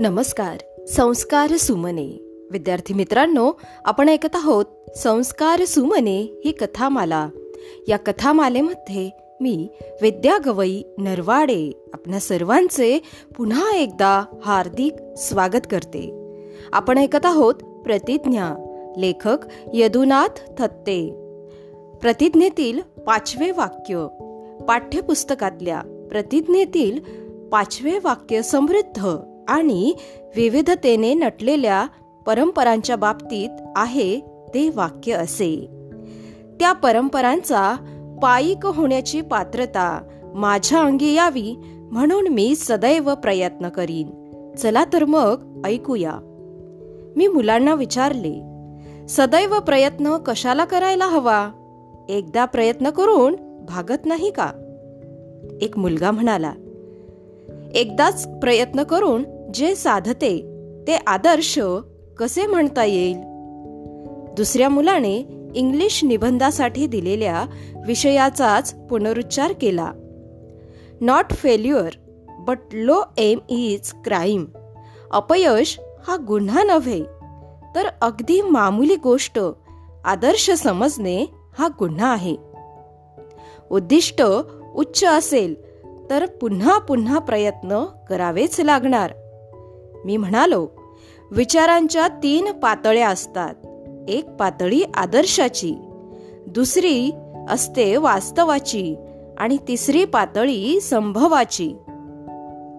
नमस्कार संस्कार सुमने. विद्यार्थी मित्रांनो आपण ऐकत आहोत संस्कार सुमने ही कथामाला. या कथामालेमध्ये मी विद्या गवई नरवाडे आपल्या सर्वांचे पुन्हा एकदा हार्दिक स्वागत करते. आपण ऐकत आहोत प्रतिज्ञा लेखक यदुनाथ थत्ते. प्रतिज्ञेतील पाचवे वाक्य पाठ्यपुस्तकातल्या प्रतिज्ञेतील पाचवे वाक्य समृद्ध. आणि विविधतेने नटलेल्या परंपरांच्या बाबतीत आहे ते वाक्य असे. त्या परंपरांचा पायिक होण्याची पात्रता माझ्या अंगी यावी म्हणून मी सदैव प्रयत्न करीन. चला तर मग ऐकूया. मी मुलांना विचारले सदैव प्रयत्न कशाला करायला हवा? एकदा प्रयत्न करून भागत नाही का? एक मुलगा म्हणाला एकदाच प्रयत्न करून जे साधते ते आदर्श कसे म्हणता येईल? दुसऱ्या मुलाने इंग्लिश निबंधासाठी दिलेल्या विषयाचाच पुनरुच्चार केला. Not failure but low aim is crime अपयश हा गुन्हा नव्हे तर अगदी मामूली गोष्ट आदर्श समजणे हा गुन्हा आहे. उद्दिष्ट उच्च असेल तर पुन्हा पुन्हा प्रयत्न करावेच लागणार. मी म्हणालो विचारांच्या तीन पातळ्या असतात. एक पातळी आदर्शाची दुसरी असते वास्तवाची आणि तिसरी पातळी संभवाची.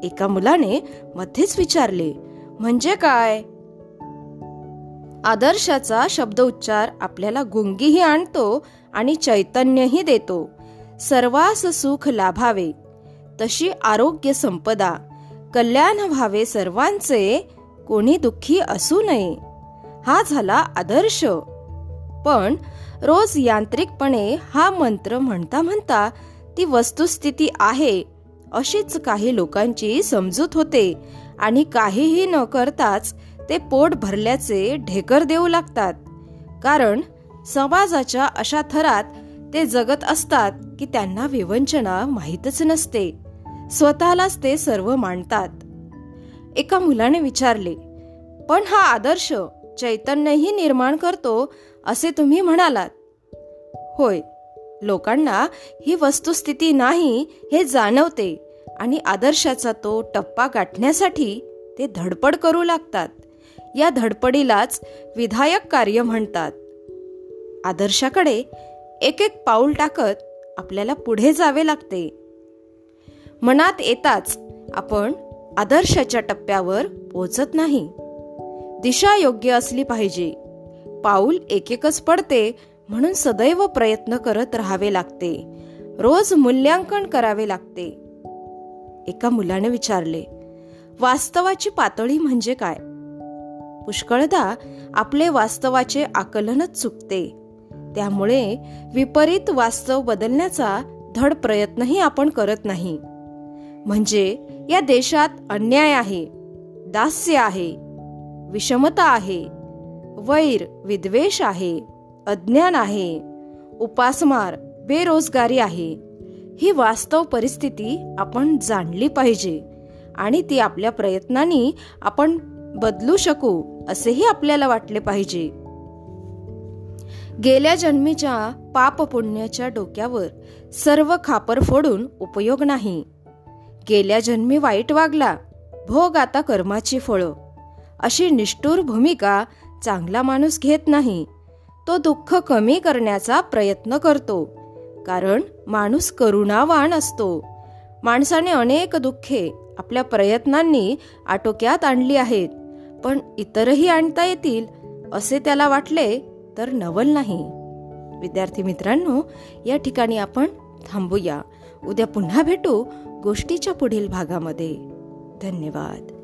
एका मुलाने मध्येच विचारले म्हणजे काय? आदर्शाचा शब्द उच्चार आपल्याला गुंगीही आणतो आणि चैतन्यही देतो. सर्वास सुख लाभावे. तशी आरोग्य संपदा. कल्याण व्हावे सर्वांचे कोणी दुःखी असू नये. हा झाला आदर्श. पण रोज यांत्रिकपणे हा मंत्र म्हणता म्हणता ती वस्तुस्थिती आहे अशीच काही लोकांची समजूत होते आणि काहीही न करताच ते पोट भरल्याचे ढेकर देऊ लागतात. कारण समाजाच्या अशा थरात ते जगत असतात की त्यांना विवंचना माहीतच नसते. स्वतःलाच ते सर्व मांडतात. एका मुलाने विचारले पण हा आदर्श चैतन्यही निर्माण करतो असे तुम्ही म्हणालात? होय लोकांना ही वस्तुस्थिती नाही हे जाणवते आणि आदर्शाचा तो टप्पा गाठण्यासाठी ते धडपड करू लागतात. या धडपडीलाच विधायक कार्य म्हणतात. आदर्शाकडे एक एक पाऊल टाकत आपल्याला पुढे जावे लागते. मनात येताच आपण आदर्शाच्या टप्प्यावर पोचत नाही. दिशा योग्य असली पाहिजे. पाऊल एकेकच पडते म्हणून सदैव प्रयत्न करत राहावे लागते. रोज मूल्यांकन करावे लागते. एका मुलाने विचारले वास्तवाची पातळी म्हणजे काय? पुष्कळदा आपले वास्तवाचे आकलनच चुकते. त्यामुळे विपरीत वास्तव बदलण्याचा धड प्रयत्नही आपण करत नाही. म्हणजे या देशात अन्याय आहे दास्य आहे विषमता आहे वैर विद्वेष आहे अज्ञान आहे उपासमार बेरोजगारी आहे. ही वास्तव परिस्थिती आपण जाणली पाहिजे आणि ती आपल्या प्रयत्नांनी आपण बदलू शकू असेही आपल्याला वाटले पाहिजे. गेल्या जन्मीच्या पाप पुण्याच्या डोक्यावर सर्व खापर फोडून उपयोग नाही. गेल्या जन्मी वाईट वागला भोग आता कर्माची फळं. अशी निष्ठूर भूमिका चांगला माणूस घेत नाही. तो दुःख कमी करण्याचा प्रयत्न करतो. कारण माणूस करुणावान असतो. माणसाने अनेक दुःखे आपल्या प्रयत्नांनी आटोक्यात आणली आहेत पण इतरही आणता येतील असे त्याला वाटले तर नवल नाही. विद्यार्थी मित्रांनो या ठिकाणी आपण थांबूया. उद्या पुन्हा भेटू गोष्टीच्या पुढील भागामध्ये. धन्यवाद.